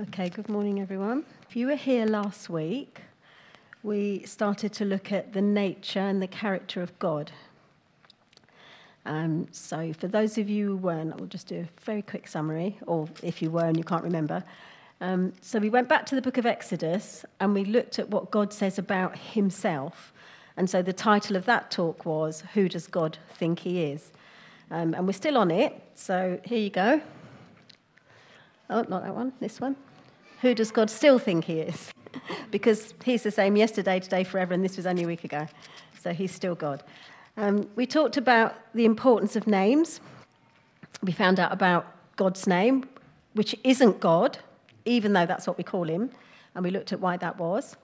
Okay, good morning, everyone. If you were here last week, we started to look at the nature and the character of God. Um, so, for those of you who weren't, I will just do a very quick summary, or if you were and you can't remember. Um, so, we went back to the book of Exodus and we looked at what God says about himself. And so, the title of that talk was Who Does God Think He Is? Um, and we're still on it, so here you go. Oh, not that one, this one. Who does God still think he is? because he's the same yesterday, today, forever, and this was only a week ago. So he's still God. Um, we talked about the importance of names. We found out about God's name, which isn't God, even though that's what we call him, and we looked at why that was.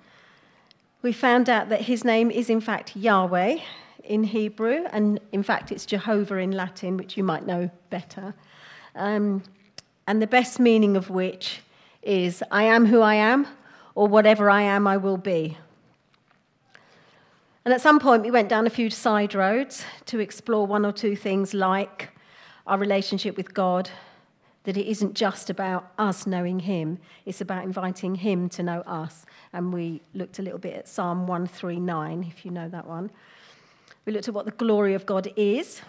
We found out that his name is, in fact, Yahweh in Hebrew, and in fact, it's Jehovah in Latin, which you might know better. Um, and the best meaning of which is I am who I am, or whatever I am, I will be. And at some point, we went down a few side roads to explore one or two things like our relationship with God, that it isn't just about us knowing Him, it's about inviting Him to know us. And we looked a little bit at Psalm 139, if you know that one. We looked at what the glory of God is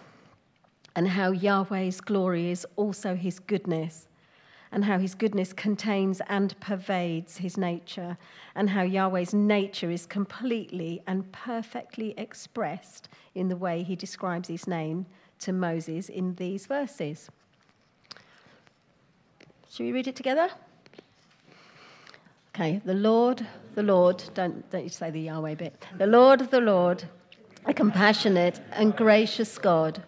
and how Yahweh's glory is also His goodness and how his goodness contains and pervades his nature, and how Yahweh's nature is completely and perfectly expressed in the way he describes his name to Moses in these verses. Should we read it together? Okay, the Lord, the Lord, don't, don't you say the Yahweh bit. The Lord, the Lord, a compassionate and gracious God,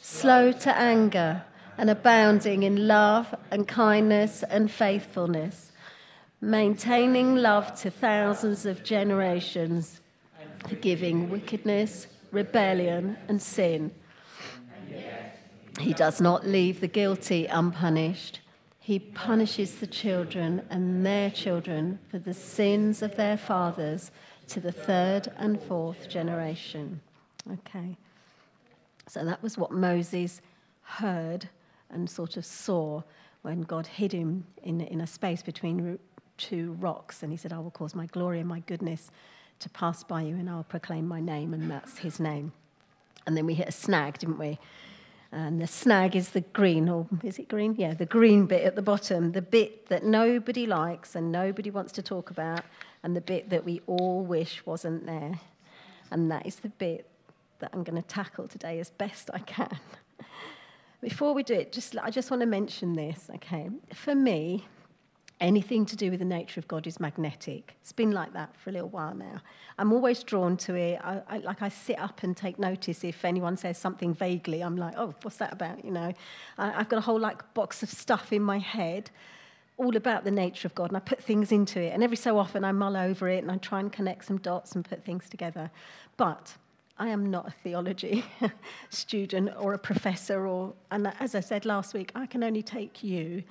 slow to anger and abounding in love and kindness and faithfulness, maintaining love to thousands of generations, forgiving wickedness, rebellion, and sin. He does not leave the guilty unpunished. He punishes the children and their children for the sins of their fathers to the third and fourth generation. Okay. So that was what Moses heard and sort of saw when God hid him in, in a space between two rocks. And he said, I will cause my glory and my goodness to pass by you, and I'll proclaim my name. And that's his name. And then we hit a snag, didn't we? And the snag is the green, or is it green? Yeah, the green bit at the bottom, the bit that nobody likes and nobody wants to talk about, and the bit that we all wish wasn't there. And that is the bit that I'm going to tackle today as best I can. Before we do it, just, I just want to mention this, okay? For me, anything to do with the nature of God is magnetic. It's been like that for a little while now. I'm always drawn to it. I, I, like I sit up and take notice if anyone says something vaguely. I'm like, oh, what's that about? You know, I, I've got a whole like box of stuff in my head, all about the nature of God, and I put things into it. And every so often, I mull over it and I try and connect some dots and put things together. But I am not a theology student or a professor, or, and as I said last week, I can only take you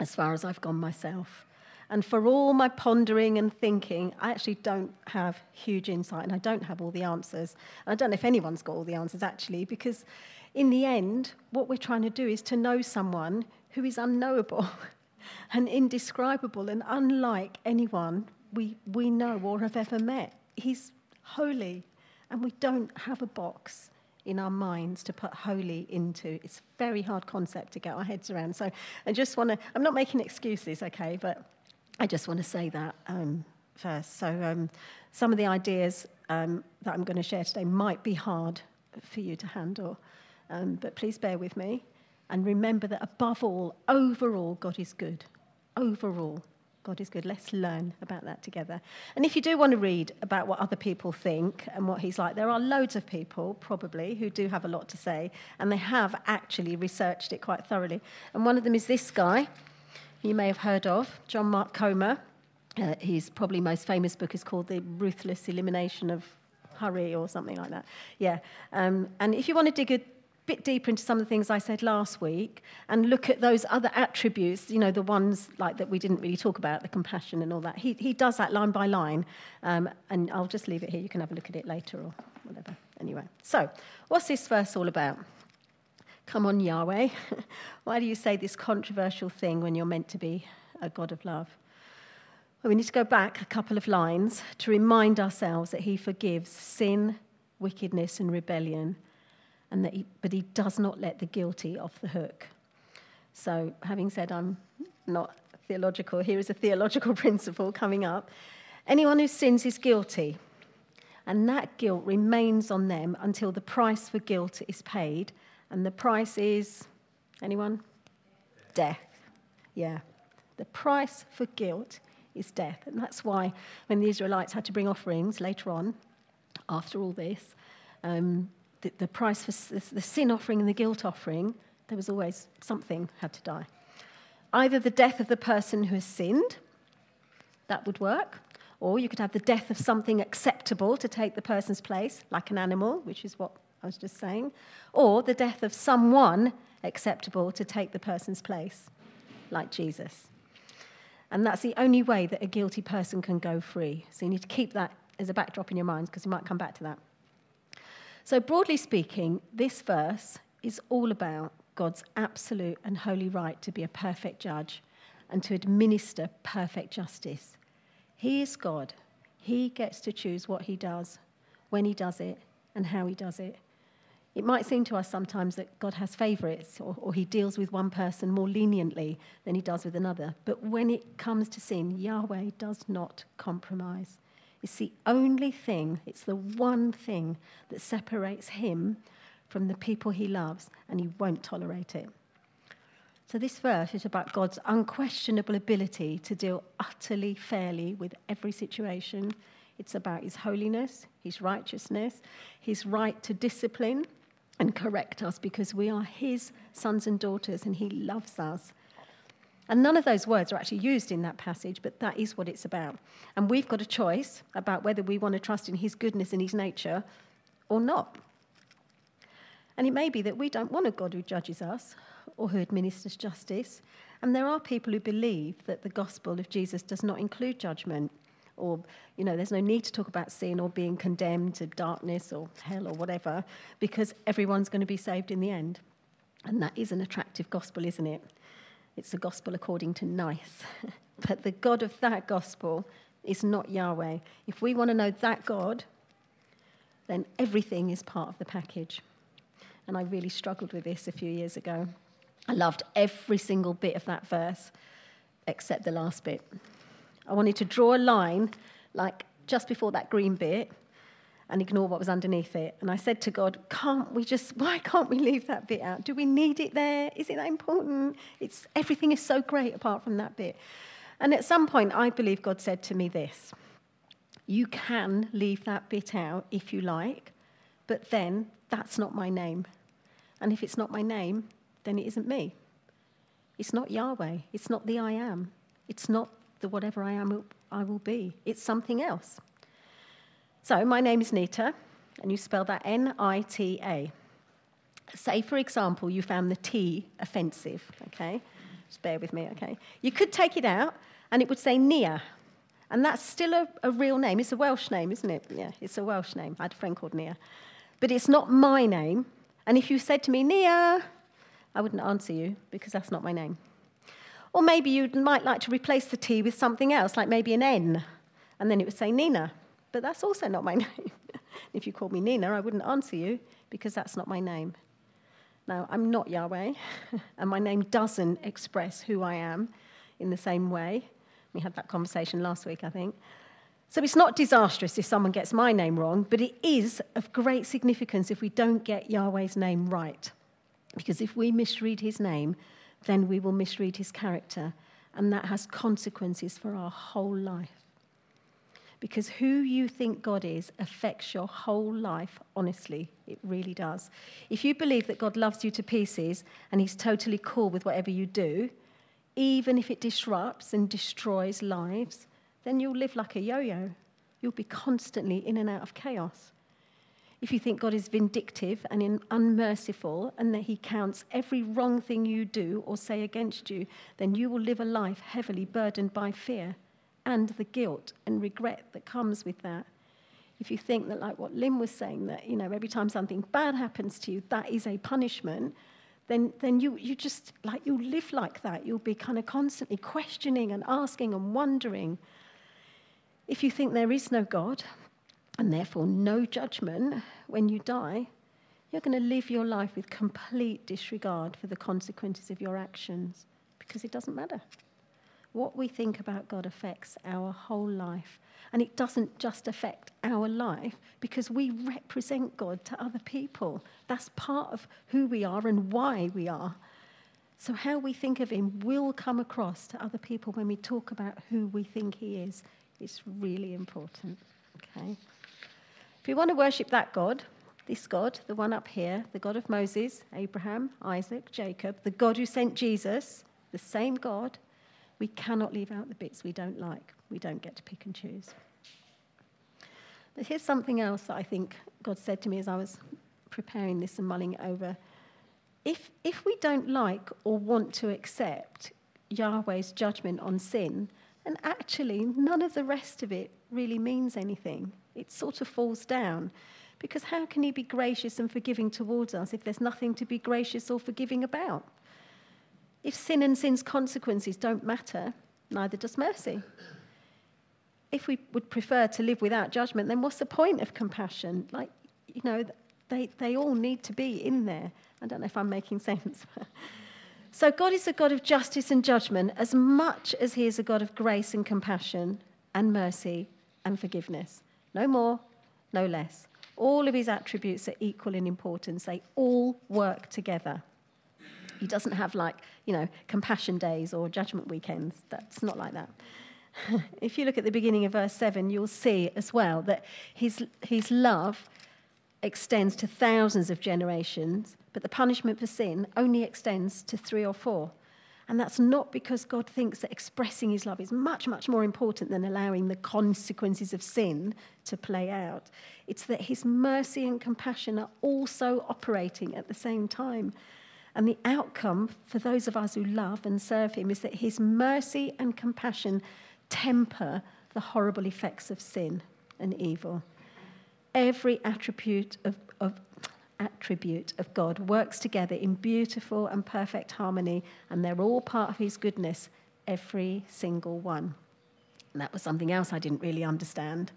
as far as I've gone myself. And for all my pondering and thinking, I actually don't have huge insight and I don't have all the answers. And I don't know if anyone's got all the answers actually, because in the end, what we're trying to do is to know someone who is unknowable and indescribable and unlike anyone we, we know or have ever met. He's holy and we don't have a box in our minds to put holy into. It's a very hard concept to get our heads around. So I just want to, I'm not making excuses, okay, but I just want to say that um, first. So um, some of the ideas um, that I'm going to share today might be hard for you to handle, um, but please bear with me. And remember that above all, overall, God is good. Overall. God is good. Let's learn about that together. And if you do want to read about what other people think and what he's like, there are loads of people, probably, who do have a lot to say, and they have actually researched it quite thoroughly. And one of them is this guy, you may have heard of, John Mark Comer. Uh, his probably most famous book is called The Ruthless Elimination of Hurry or something like that. Yeah. Um, and if you want to dig a bit deeper into some of the things I said last week and look at those other attributes, you know, the ones like that we didn't really talk about, the compassion and all that. He, he does that line by line, um, and I'll just leave it here. You can have a look at it later or whatever. Anyway, so what's this verse all about? Come on, Yahweh. Why do you say this controversial thing when you're meant to be a God of love. Well, we need to go back a couple of lines to remind ourselves that He forgives sin, wickedness, and rebellion, and that he, but He does not let the guilty off the hook. So, having said I'm not theological, here is a theological principle coming up. Anyone who sins is guilty, and that guilt remains on them until the price for guilt is paid. And the price is, anyone? Death. Yeah. The price for guilt is death. And that's why when the Israelites had to bring offerings later on, after all this, um, the, the, price for the, the sin offering and the guilt offering, there was always something had to die. Either the death of the person who has sinned, that would work, or you could have the death of something acceptable to take the person's place, like an animal, which is what I was just saying, or the death of someone acceptable to take the person's place, like Jesus. And that's the only way that a guilty person can go free. So you need to keep that as a backdrop in your minds because you might come back to that. So, broadly speaking, this verse is all about God's absolute and holy right to be a perfect judge and to administer perfect justice. He is God. He gets to choose what he does, when he does it, and how he does it. It might seem to us sometimes that God has favorites or, or, he deals with one person more leniently than he does with another. But when it comes to sin, Yahweh does not compromise. It's the only thing, it's the one thing that separates him from the people he loves, and he won't tolerate it. So, this verse is about God's unquestionable ability to deal utterly fairly with every situation. It's about his holiness, his righteousness, his right to discipline and correct us because we are his sons and daughters and he loves us. And none of those words are actually used in that passage, but that is what it's about. And we've got a choice about whether we want to trust in his goodness and his nature or not. And it may be that we don't want a God who judges us or who administers justice. And there are people who believe that the gospel of Jesus does not include judgment, or, you know, there's no need to talk about sin or being condemned to darkness or hell or whatever, because everyone's going to be saved in the end. And that is an attractive gospel, isn't it? It's the gospel according to nice. but the God of that gospel is not Yahweh. If we want to know that God, then everything is part of the package. And I really struggled with this a few years ago. I loved every single bit of that verse except the last bit. I wanted to draw a line, like just before that green bit, and ignore what was underneath it. And I said to God, can't we just, why can't we leave that bit out? Do we need it there? Is it that important? It's, everything is so great apart from that bit. And at some point, I believe God said to me this You can leave that bit out if you like, but then that's not my name. And if it's not my name, then it isn't me. It's not Yahweh. It's not the I am. It's not the whatever I am, I will be. It's something else. So, my name is Nita, and you spell that N I T A. Say, for example, you found the T offensive, okay? Just bear with me, okay? You could take it out, and it would say Nia, and that's still a, a real name. It's a Welsh name, isn't it? Yeah, it's a Welsh name. I had a friend called Nia. But it's not my name. And if you said to me, Nia, I wouldn't answer you because that's not my name. Or maybe you might like to replace the T with something else, like maybe an N, and then it would say Nina. But that's also not my name. if you called me Nina, I wouldn't answer you because that's not my name. Now, I'm not Yahweh, and my name doesn't express who I am in the same way. We had that conversation last week, I think. So it's not disastrous if someone gets my name wrong, but it is of great significance if we don't get Yahweh's name right. Because if we misread his name, then we will misread his character, and that has consequences for our whole life. Because who you think God is affects your whole life, honestly. It really does. If you believe that God loves you to pieces and he's totally cool with whatever you do, even if it disrupts and destroys lives, then you'll live like a yo yo. You'll be constantly in and out of chaos. If you think God is vindictive and unmerciful and that he counts every wrong thing you do or say against you, then you will live a life heavily burdened by fear and the guilt and regret that comes with that. If you think that, like what Lynn was saying, that you know every time something bad happens to you, that is a punishment, then, then you, you just, like, you'll live like that. You'll be kind of constantly questioning and asking and wondering. If you think there is no God, and therefore no judgment when you die, you're going to live your life with complete disregard for the consequences of your actions because it doesn't matter. What we think about God affects our whole life. And it doesn't just affect our life because we represent God to other people. That's part of who we are and why we are. So, how we think of Him will come across to other people when we talk about who we think He is. It's really important. Okay? If we want to worship that God, this God, the one up here, the God of Moses, Abraham, Isaac, Jacob, the God who sent Jesus, the same God, we cannot leave out the bits we don't like. We don't get to pick and choose. But here's something else that I think God said to me as I was preparing this and mulling it over. If, if we don't like or want to accept Yahweh's judgment on sin, then actually none of the rest of it really means anything. It sort of falls down. Because how can he be gracious and forgiving towards us if there's nothing to be gracious or forgiving about? If sin and sin's consequences don't matter, neither does mercy. If we would prefer to live without judgment, then what's the point of compassion? Like, you know, they, they all need to be in there. I don't know if I'm making sense. so, God is a God of justice and judgment as much as He is a God of grace and compassion and mercy and forgiveness. No more, no less. All of his attributes are equal in importance, they all work together. He doesn't have, like, you know, compassion days or judgment weekends. That's not like that. if you look at the beginning of verse 7, you'll see as well that his, his love extends to thousands of generations, but the punishment for sin only extends to three or four. And that's not because God thinks that expressing his love is much, much more important than allowing the consequences of sin to play out. It's that his mercy and compassion are also operating at the same time. And the outcome for those of us who love and serve him is that his mercy and compassion temper the horrible effects of sin and evil. Every attribute of, of attribute of God works together in beautiful and perfect harmony, and they're all part of His goodness, every single one. And that was something else I didn't really understand,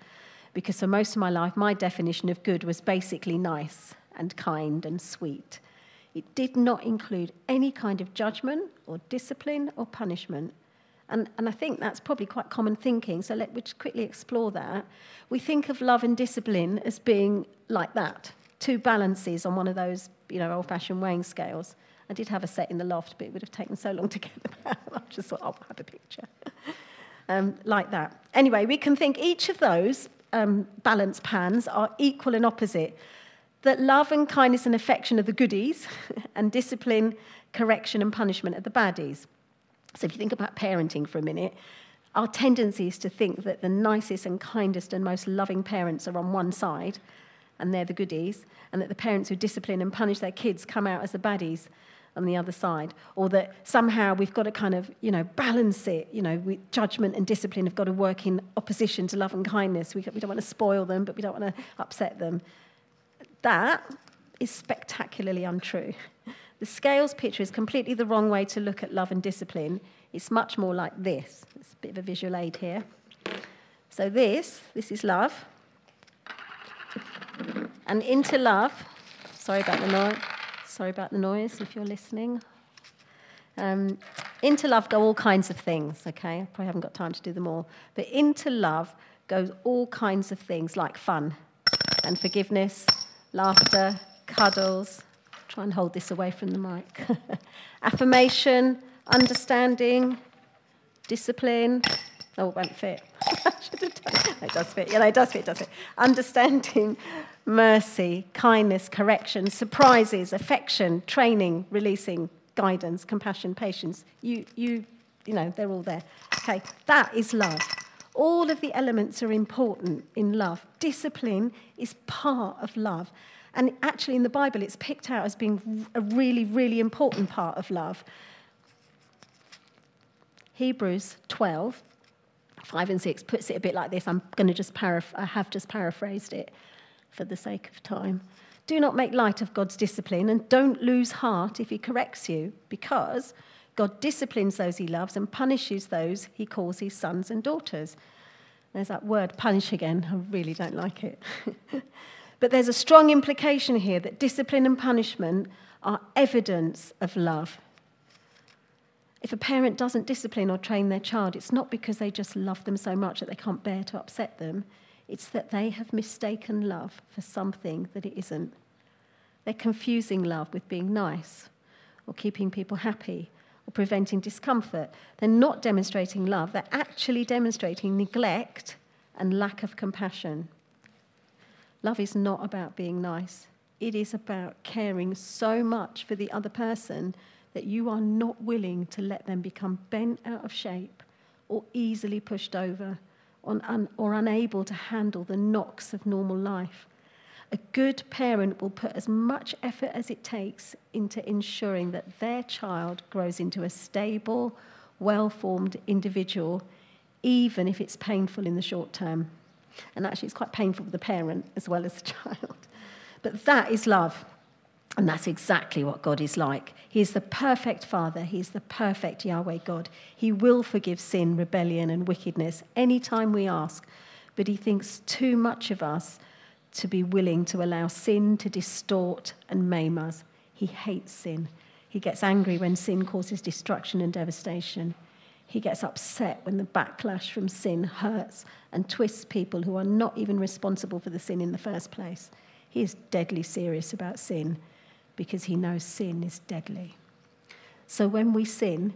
because for most of my life, my definition of good was basically nice and kind and sweet. It did not include any kind of judgment or discipline or punishment. And, and I think that's probably quite common thinking. So let me just quickly explore that. We think of love and discipline as being like that two balances on one of those, you know, old-fashioned weighing scales. I did have a set in the loft, but it would have taken so long to get them out. I just thought, I'll have a picture. um, like that. Anyway, we can think each of those um, balance pans are equal and opposite. That love and kindness and affection are the goodies, and discipline, correction, and punishment are the baddies. So if you think about parenting for a minute, our tendency is to think that the nicest and kindest and most loving parents are on one side, and they're the goodies, and that the parents who discipline and punish their kids come out as the baddies on the other side, or that somehow we've got to kind of, you know, balance it. You know, we, judgment and discipline have got to work in opposition to love and kindness. We, we don't want to spoil them, but we don't want to upset them. That is spectacularly untrue. The scales picture is completely the wrong way to look at love and discipline. It's much more like this. It's a bit of a visual aid here. So this, this is love. And into love, sorry about the noise, sorry about the noise if you're listening. Um, into love go all kinds of things, okay? I probably haven't got time to do them all. But into love goes all kinds of things like fun and forgiveness, laughter, cuddles. Try and hold this away from the mic. Affirmation, understanding, discipline. Oh, it won't fit. it does fit. Yeah, it does fit, it does fit. Understanding, mercy, kindness, correction, surprises, affection, training, releasing, guidance, compassion, patience. You, you, you know, they're all there. Okay, that is love. All of the elements are important in love. Discipline is part of love. And actually, in the Bible, it's picked out as being a really, really important part of love. Hebrews 12, 5 and 6 puts it a bit like this. I'm going to just paraphr- I have just paraphrased it for the sake of time. Do not make light of God's discipline and don't lose heart if he corrects you, because God disciplines those he loves and punishes those he calls his sons and daughters. There's that word punish again. I really don't like it. but there's a strong implication here that discipline and punishment are evidence of love. If a parent doesn't discipline or train their child, it's not because they just love them so much that they can't bear to upset them. It's that they have mistaken love for something that it isn't. They're confusing love with being nice or keeping people happy or preventing discomfort. They're not demonstrating love, they're actually demonstrating neglect and lack of compassion. Love is not about being nice, it is about caring so much for the other person that you are not willing to let them become bent out of shape or easily pushed over or, or unable to handle the knocks of normal life. A good parent will put as much effort as it takes into ensuring that their child grows into a stable, well formed individual, even if it's painful in the short term. And actually, it's quite painful for the parent as well as the child. But that is love. And that's exactly what God is like. He is the perfect Father. He is the perfect Yahweh God. He will forgive sin, rebellion, and wickedness anytime we ask. But He thinks too much of us to be willing to allow sin to distort and maim us. He hates sin. He gets angry when sin causes destruction and devastation. He gets upset when the backlash from sin hurts and twists people who are not even responsible for the sin in the first place. He is deadly serious about sin because he knows sin is deadly. So when we sin,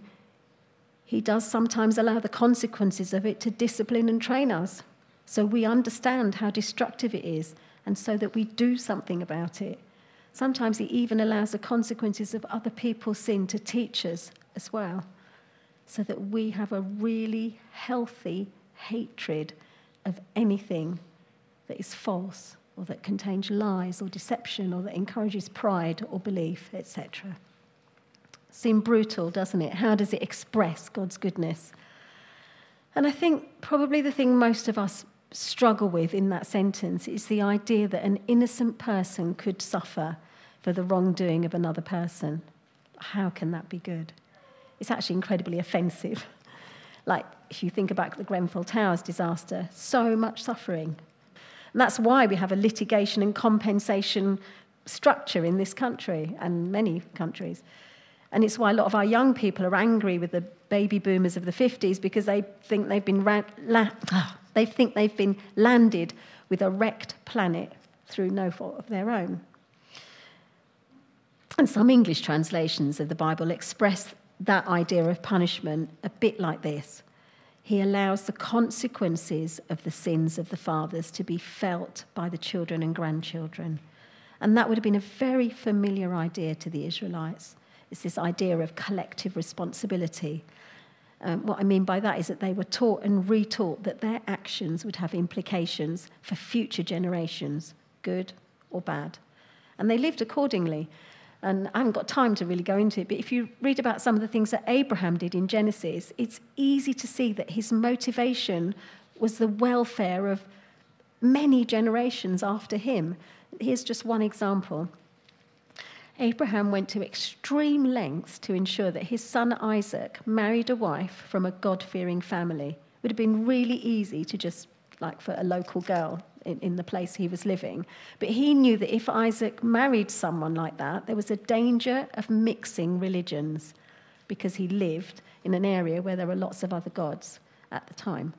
he does sometimes allow the consequences of it to discipline and train us so we understand how destructive it is and so that we do something about it. Sometimes he even allows the consequences of other people's sin to teach us as well, so that we have a really healthy hatred of anything that is false or that contains lies or deception or that encourages pride or belief, etc. Seem brutal, doesn't it? How does it express God's goodness? And I think probably the thing most of us struggle with in that sentence is the idea that an innocent person could suffer for the wrongdoing of another person. How can that be good? It's actually incredibly offensive. Like, if you think about the Grenfell Towers disaster, so much suffering, and that's why we have a litigation and compensation structure in this country and many countries. And it's why a lot of our young people are angry with the baby boomers of the 50s because they think they've been, ra- la- they think they've been landed with a wrecked planet through no fault of their own. And some English translations of the Bible express that idea of punishment a bit like this he allows the consequences of the sins of the fathers to be felt by the children and grandchildren. And that would have been a very familiar idea to the Israelites. It's this idea of collective responsibility. Um, what I mean by that is that they were taught and retaught that their actions would have implications for future generations, good or bad. And they lived accordingly. And I haven't got time to really go into it, but if you read about some of the things that Abraham did in Genesis, it's easy to see that his motivation was the welfare of many generations after him. Here's just one example. Abraham went to extreme lengths to ensure that his son Isaac married a wife from a God fearing family. It would have been really easy to just, like, for a local girl in, in the place he was living. But he knew that if Isaac married someone like that, there was a danger of mixing religions because he lived in an area where there were lots of other gods at the time.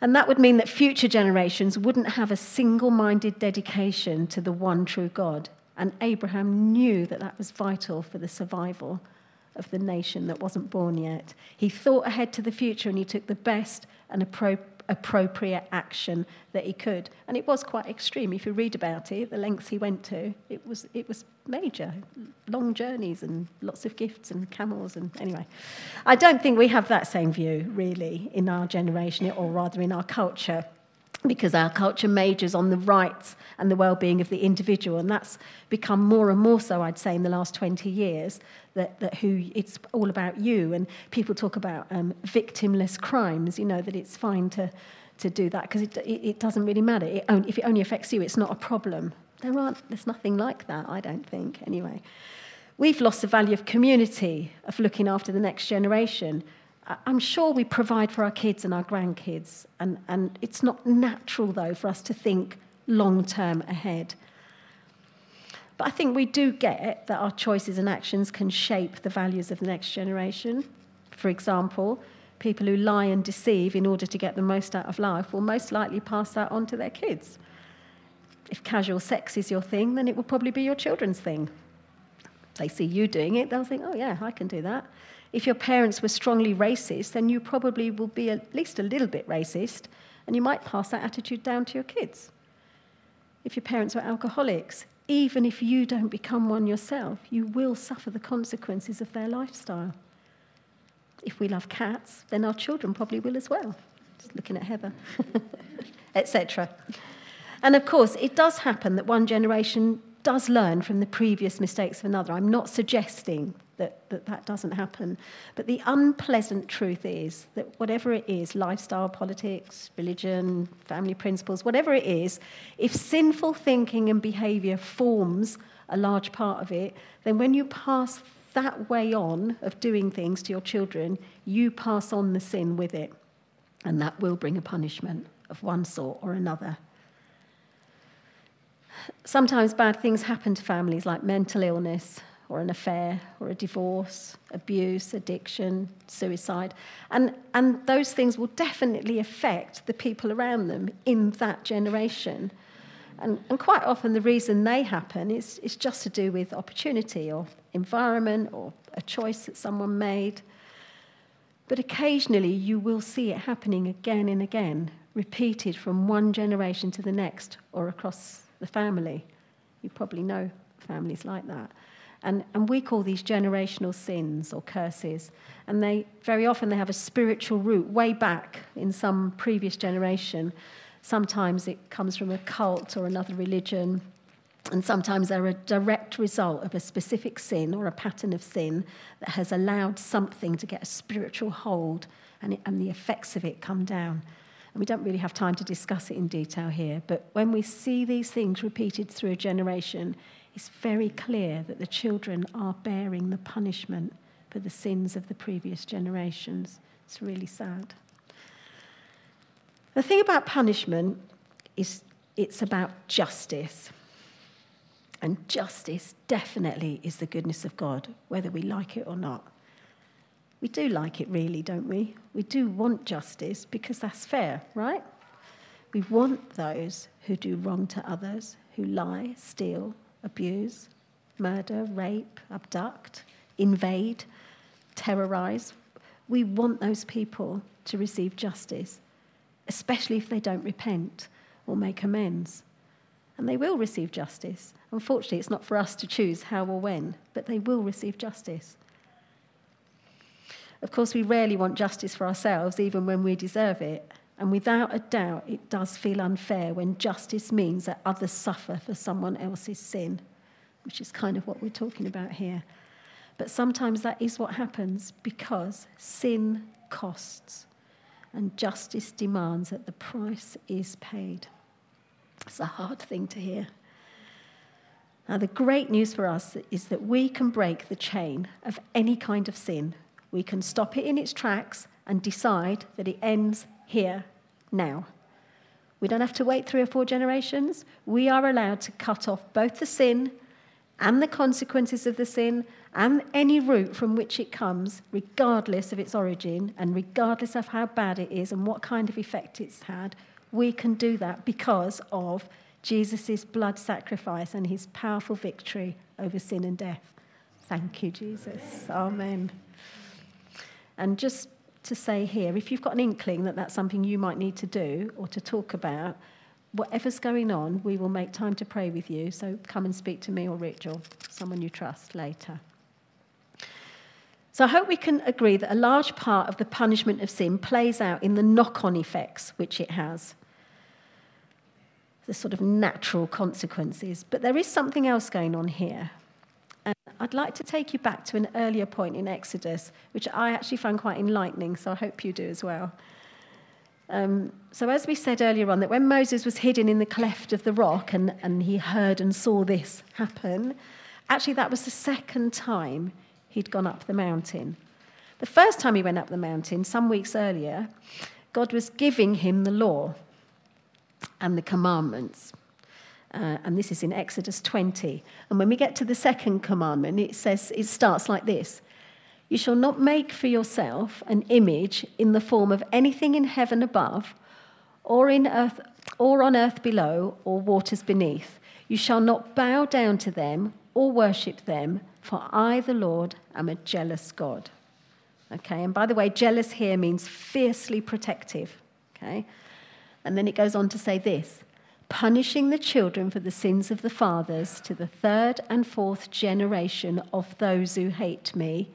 And that would mean that future generations wouldn't have a single minded dedication to the one true God. And Abraham knew that that was vital for the survival of the nation that wasn't born yet. He thought ahead to the future and he took the best and appropriate appropriate action that he could. And it was quite extreme. If you read about it, the lengths he went to, it was, it was major. Long journeys and lots of gifts and camels. And anyway, I don't think we have that same view, really, in our generation, or rather in our culture because our culture majors on the rights and the well-being of the individual and that's become more and more so i'd say in the last 20 years that, that who it's all about you and people talk about um, victimless crimes you know that it's fine to, to do that because it, it, it, doesn't really matter it only, if it only affects you it's not a problem There aren't, there's nothing like that, I don't think, anyway. We've lost the value of community, of looking after the next generation. I'm sure we provide for our kids and our grandkids, and, and it's not natural, though, for us to think long term ahead. But I think we do get that our choices and actions can shape the values of the next generation. For example, people who lie and deceive in order to get the most out of life will most likely pass that on to their kids. If casual sex is your thing, then it will probably be your children's thing. If they see you doing it, they'll think, oh, yeah, I can do that. If your parents were strongly racist, then you probably will be at least a little bit racist, and you might pass that attitude down to your kids. If your parents were alcoholics, even if you don't become one yourself, you will suffer the consequences of their lifestyle. If we love cats, then our children probably will as well. Just looking at Heather, etc. And of course, it does happen that one generation does learn from the previous mistakes of another. I'm not suggesting that, that that doesn't happen. But the unpleasant truth is that whatever it is lifestyle, politics, religion, family principles, whatever it is if sinful thinking and behavior forms a large part of it, then when you pass that way on of doing things to your children, you pass on the sin with it. And that will bring a punishment of one sort or another. Sometimes bad things happen to families like mental illness or an affair or a divorce, abuse, addiction, suicide. And, and those things will definitely affect the people around them in that generation. And, and quite often, the reason they happen is, is just to do with opportunity or environment or a choice that someone made. But occasionally, you will see it happening again and again, repeated from one generation to the next or across the family. You probably know families like that. And, and we call these generational sins or curses. And they very often they have a spiritual root way back in some previous generation. Sometimes it comes from a cult or another religion. And sometimes they're a direct result of a specific sin or a pattern of sin that has allowed something to get a spiritual hold and, it, and the effects of it come down. And we don't really have time to discuss it in detail here, but when we see these things repeated through a generation, it's very clear that the children are bearing the punishment for the sins of the previous generations. It's really sad. The thing about punishment is it's about justice. And justice definitely is the goodness of God, whether we like it or not. We do like it, really, don't we? We do want justice because that's fair, right? We want those who do wrong to others, who lie, steal, abuse, murder, rape, abduct, invade, terrorize. We want those people to receive justice, especially if they don't repent or make amends. And they will receive justice. Unfortunately, it's not for us to choose how or when, but they will receive justice. Of course, we rarely want justice for ourselves, even when we deserve it. And without a doubt, it does feel unfair when justice means that others suffer for someone else's sin, which is kind of what we're talking about here. But sometimes that is what happens because sin costs and justice demands that the price is paid. It's a hard thing to hear. Now, the great news for us is that we can break the chain of any kind of sin we can stop it in its tracks and decide that it ends here, now. We don't have to wait three or four generations. We are allowed to cut off both the sin and the consequences of the sin and any root from which it comes, regardless of its origin and regardless of how bad it is and what kind of effect it's had. We can do that because of Jesus' blood sacrifice and his powerful victory over sin and death. Thank you, Jesus. Amen. And just to say here, if you've got an inkling that that's something you might need to do or to talk about, whatever's going on, we will make time to pray with you. So come and speak to me or Rich or someone you trust later. So I hope we can agree that a large part of the punishment of sin plays out in the knock on effects which it has. The sort of natural consequences. But there is something else going on here. I'd like to take you back to an earlier point in Exodus, which I actually found quite enlightening, so I hope you do as well. Um, so, as we said earlier on, that when Moses was hidden in the cleft of the rock and, and he heard and saw this happen, actually, that was the second time he'd gone up the mountain. The first time he went up the mountain, some weeks earlier, God was giving him the law and the commandments. Uh, and this is in Exodus 20. And when we get to the second commandment, it says, it starts like this You shall not make for yourself an image in the form of anything in heaven above, or, in earth, or on earth below, or waters beneath. You shall not bow down to them or worship them, for I, the Lord, am a jealous God. Okay, and by the way, jealous here means fiercely protective. Okay, and then it goes on to say this punishing the children for the sins of the fathers to the third and fourth generation of those who hate me,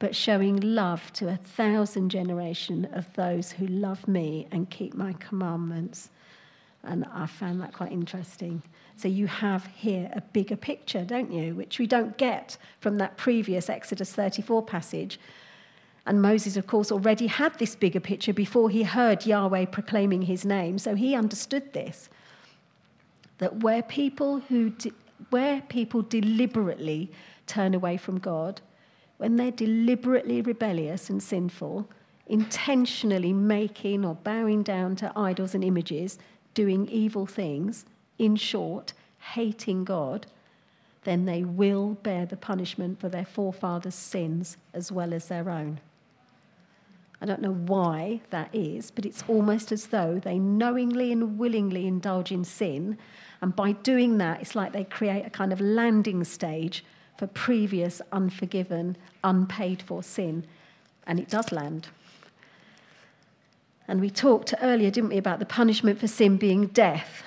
but showing love to a thousand generation of those who love me and keep my commandments. And I found that quite interesting. So you have here a bigger picture, don't you? Which we don't get from that previous Exodus 34 passage. And Moses, of course, already had this bigger picture before he heard Yahweh proclaiming his name. So he understood this that where people, who de- where people deliberately turn away from God, when they're deliberately rebellious and sinful, intentionally making or bowing down to idols and images, doing evil things, in short, hating God, then they will bear the punishment for their forefathers' sins as well as their own. I don't know why that is, but it's almost as though they knowingly and willingly indulge in sin and by doing that, it's like they create a kind of landing stage for previous unforgiven, unpaid for sin. And it does land. And we talked earlier, didn't we, about the punishment for sin being death.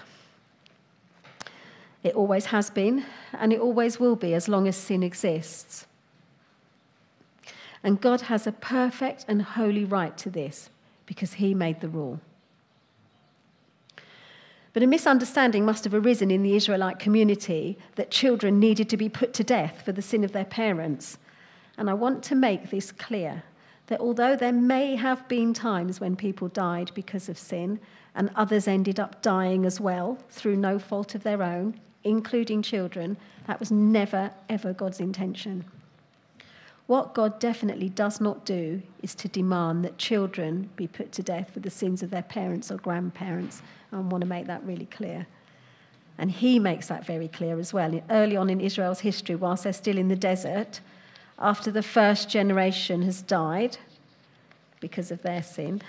It always has been, and it always will be as long as sin exists. And God has a perfect and holy right to this because He made the rule. But a misunderstanding must have arisen in the Israelite community that children needed to be put to death for the sin of their parents. And I want to make this clear that although there may have been times when people died because of sin, and others ended up dying as well through no fault of their own, including children, that was never, ever God's intention. What God definitely does not do is to demand that children be put to death for the sins of their parents or grandparents. I want to make that really clear. And he makes that very clear as well. Early on in Israel's history, whilst they're still in the desert, after the first generation has died because of their sin,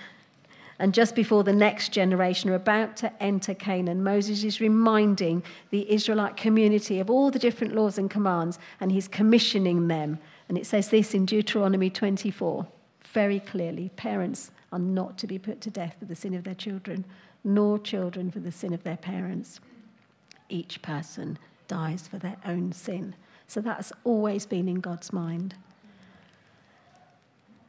and just before the next generation are about to enter Canaan, Moses is reminding the Israelite community of all the different laws and commands, and he's commissioning them and it says this in Deuteronomy 24 very clearly parents are not to be put to death for the sin of their children, nor children for the sin of their parents. Each person dies for their own sin. So that's always been in God's mind.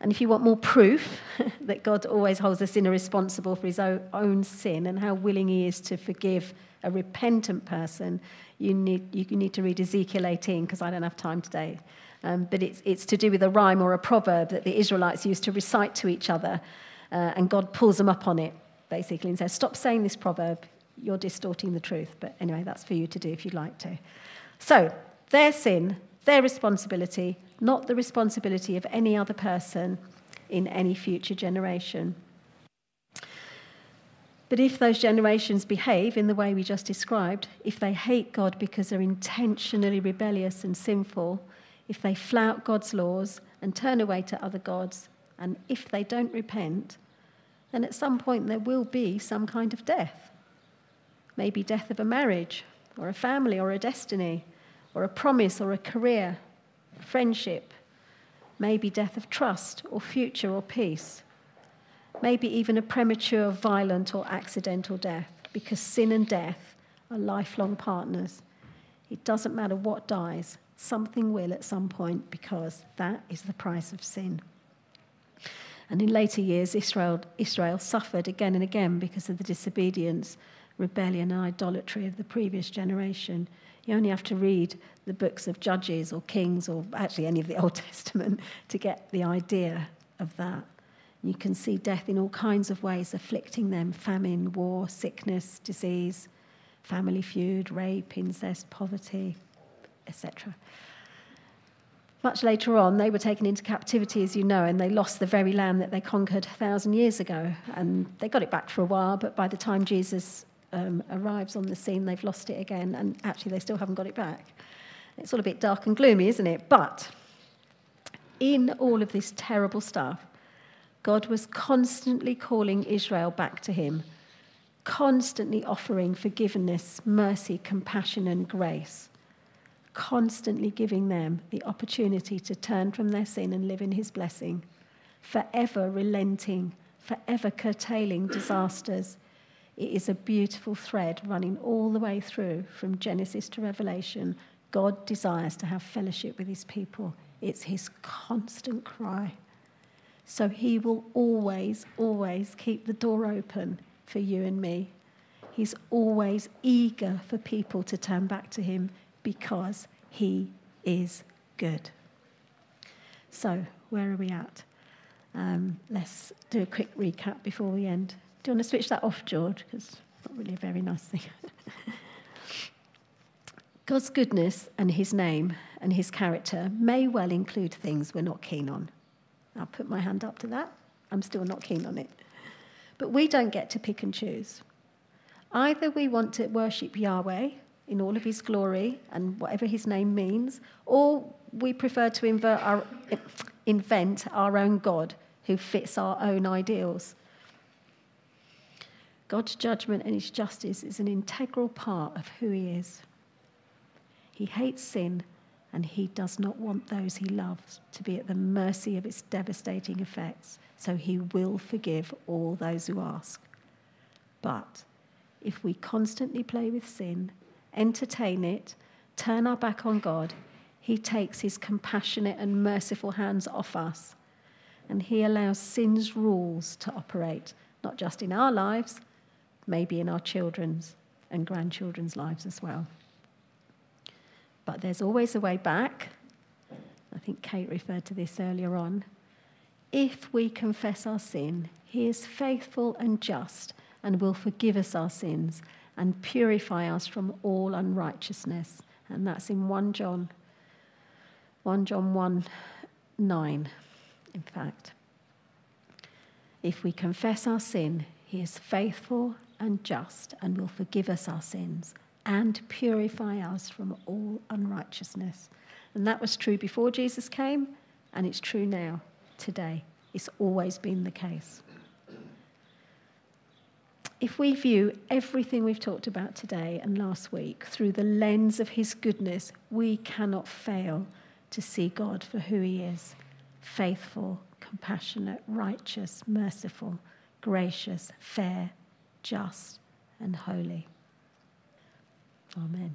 And if you want more proof that God always holds a sinner responsible for his own sin and how willing he is to forgive a repentant person, you need, you need to read Ezekiel 18 because I don't have time today. Um, but it's, it's to do with a rhyme or a proverb that the Israelites used to recite to each other. Uh, and God pulls them up on it, basically, and says, Stop saying this proverb. You're distorting the truth. But anyway, that's for you to do if you'd like to. So, their sin, their responsibility, not the responsibility of any other person in any future generation. But if those generations behave in the way we just described, if they hate God because they're intentionally rebellious and sinful, if they flout God's laws and turn away to other gods, and if they don't repent, then at some point there will be some kind of death. Maybe death of a marriage, or a family, or a destiny, or a promise, or a career, friendship. Maybe death of trust, or future, or peace. Maybe even a premature, violent, or accidental death, because sin and death are lifelong partners. It doesn't matter what dies, Something will at some point because that is the price of sin. And in later years, Israel, Israel suffered again and again because of the disobedience, rebellion, and idolatry of the previous generation. You only have to read the books of Judges or Kings or actually any of the Old Testament to get the idea of that. You can see death in all kinds of ways afflicting them famine, war, sickness, disease, family feud, rape, incest, poverty, etc. Much later on, they were taken into captivity, as you know, and they lost the very land that they conquered a thousand years ago. And they got it back for a while, but by the time Jesus um, arrives on the scene, they've lost it again, and actually, they still haven't got it back. It's all a bit dark and gloomy, isn't it? But in all of this terrible stuff, God was constantly calling Israel back to Him, constantly offering forgiveness, mercy, compassion, and grace constantly giving them the opportunity to turn from their sin and live in his blessing, forever relenting, forever curtailing disasters. It is a beautiful thread running all the way through from Genesis to Revelation. God desires to have fellowship with his people. It's his constant cry. So he will always, always keep the door open for you and me. He's always eager for people to turn back to him because he is good. So, where are we at? Um, let's do a quick recap before we end. Do you want to switch that off, George? Because it's not really a very nice thing. God's goodness and his name and his character may well include things we're not keen on. I'll put my hand up to that. I'm still not keen on it. But we don't get to pick and choose. Either we want to worship Yahweh in all of his glory and whatever his name means, or we prefer to invert our, invent our own God who fits our own ideals. God's judgment and his justice is an integral part of who he is. He hates sin and he does not want those he loves to be at the mercy of its devastating effects, so he will forgive all those who ask. But if we constantly play with sin, entertain it, turn our back on God, He takes His compassionate and merciful hands off us. And He allows sin's rules to operate, not just in our lives, maybe in our children's and grandchildren's lives as well. But there's always a way back. I think Kate referred to this earlier on. If we confess our sin, He is faithful and just and will forgive us our sins and purify us from all unrighteousness. And that's in 1 John 1 John 1 9, in fact. If we confess our sin, he is faithful and just and will forgive us our sins and purify us from all unrighteousness. And that was true before Jesus came, and it's true now, today. It's always been the case if we view everything we've talked about today and last week through the lens of his goodness, we cannot fail to see God for who he is faithful, compassionate, righteous, merciful, gracious, fair, just, and holy. Amen.